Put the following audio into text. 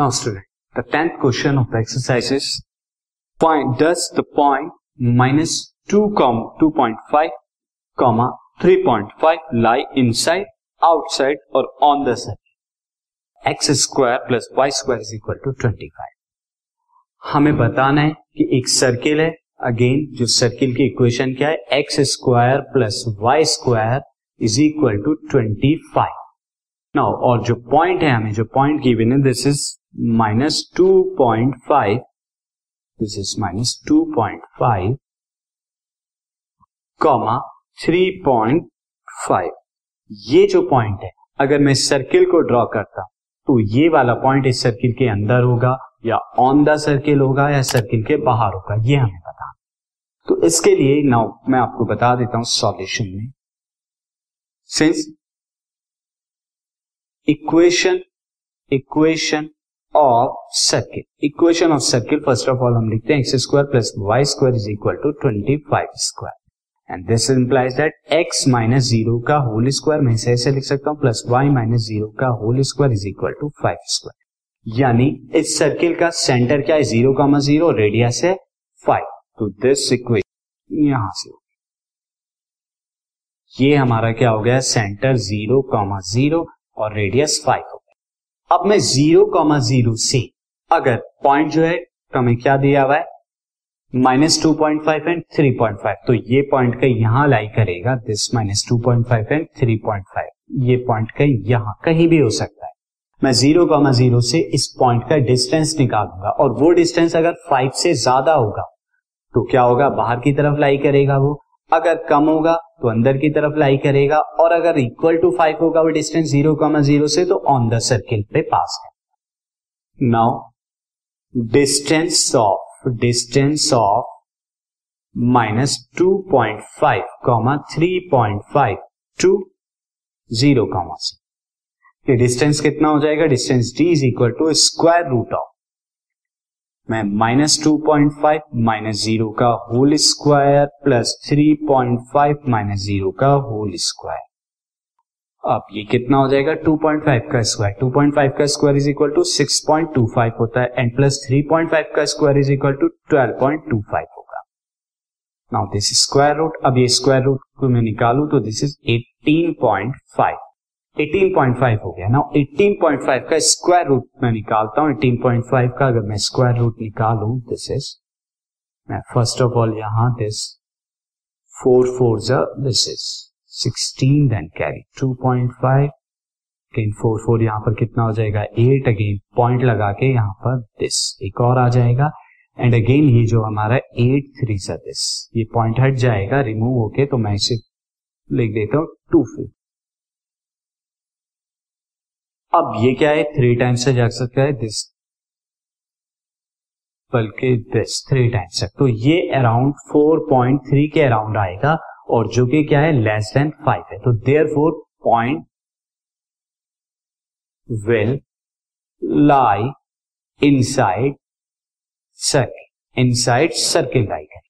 Now student, the tenth question of the exercise is point does the point minus 2 comma 2.5 comma 3.5 lie inside, outside or on the circle x square plus y square is equal to 25. हमें बताना है कि एक circle है again जो circle की equation क्या है x square plus y square is equal to twenty five now और जो पॉइंट है हमें जो पॉइंट गिवन है this is minus two point five this is minus two point five comma three point five ये जो पॉइंट है, अगर मैं सर्किल को ड्रॉ करता तो ये वाला पॉइंट इस सर्किल के अंदर होगा, या ऑन द सर्किल होगा, या सर्किल के बाहर होगा, ये हमें पता तो इसके लिए नाउ मैं आपको बता देता हूँ सॉल्यूशन में। Since equation equation of circle equation of circle first of all हम लिखते हैं x square plus y square is equal to twenty five square and this implies that x minus zero का होल स्क्वायर मैं ऐसे लिख सकता हूँ plus y minus zero का whole square is equal to five square यानी इस circle का सेंटर क्या है? ज़ीरो कामा ज़ीरो रेडियस है फाइव तो दिस इक्वेशन यहाँ से ये हमारा क्या हो गया? सेंटर ज़ीरो कॉमा ज़ीरो और रेडियस फाइव हो अब मैं ज़ीरो कॉमा ज़ीरो से अगर पॉइंट जो है, हमें क्या दिया हुआ है? Minus two point five and three point five तो ये पॉइंट का यहाँ लाई करेगा this minus two point five and three point five ये पॉइंट का यहाँ कहीं भी हो सकता है। मैं ज़ीरो कॉमा ज़ीरो से इस पॉइंट का डिस्टेंस निकालूँगा और वो डिस्टेंस अगर फाइव से ज़्यादा होगा तो क्या होगा? बाहर की तरफ़ लाई करेगा वो। अगर कम होगा तो अंदर की तरफ़ लाई करेगा और अगर इक्वल टू फाइव होगा वो डिस्टेंस ज़ीरो कॉमा ज़ीरो से तो ऑन द सर्किल पे पास है now distance of distance of minus two point five comma three point five to zero comma c distance कितना हो जाएगा? Distance d is equal to square root of मैं minus two point five minus zero का whole square plus three point five minus zero का whole square अब ये कितना हो जाएगा? 2.5 का स्क्वायर 2.5 का स्क्वायर इज़ इक्वल टू 6.25 होता है एंड प्लस 3.5 का स्क्वायर इज़ इक्वल टू 12.25 होगा। नाउ दिस स्क्वायर रूट अब ये स्क्वायर रूट को मैं निकालू तो दिस इज़ 18.5 18.5 हो गया। ना 18.5 का स्क्वायर रूट मैं निकालता हूँ। 18.5 का अगर मैं स्क्वायर रूट निकालू दिस इज़ मैं फ़र्स्ट ऑफ़ ऑल यहाँ this four four this is 16 then carry 2.5 again four four यहाँ पर कितना हो जाएगा? एट अगेन पॉइंट लगा के यहाँ पर दिस एक और आ जाएगा। एंड अगेन ये जो हमारा एट थ्री सा दिस ये पॉइंट हट जाएगा रिमूव होके तो मैं इसे लिख देता हूँ टू फिफ्टी अब ये क्या है? थ्री टाइम्स से जा सकता है दिस बल्कि दिस थ्री टाइम्स तक। तो ये अराउंड फोर पॉइंट थ्री के अराउंड आएगा और जो कि क्या है? लेस देन फाइव है। तो there four point will lie inside circle inside circle lie करें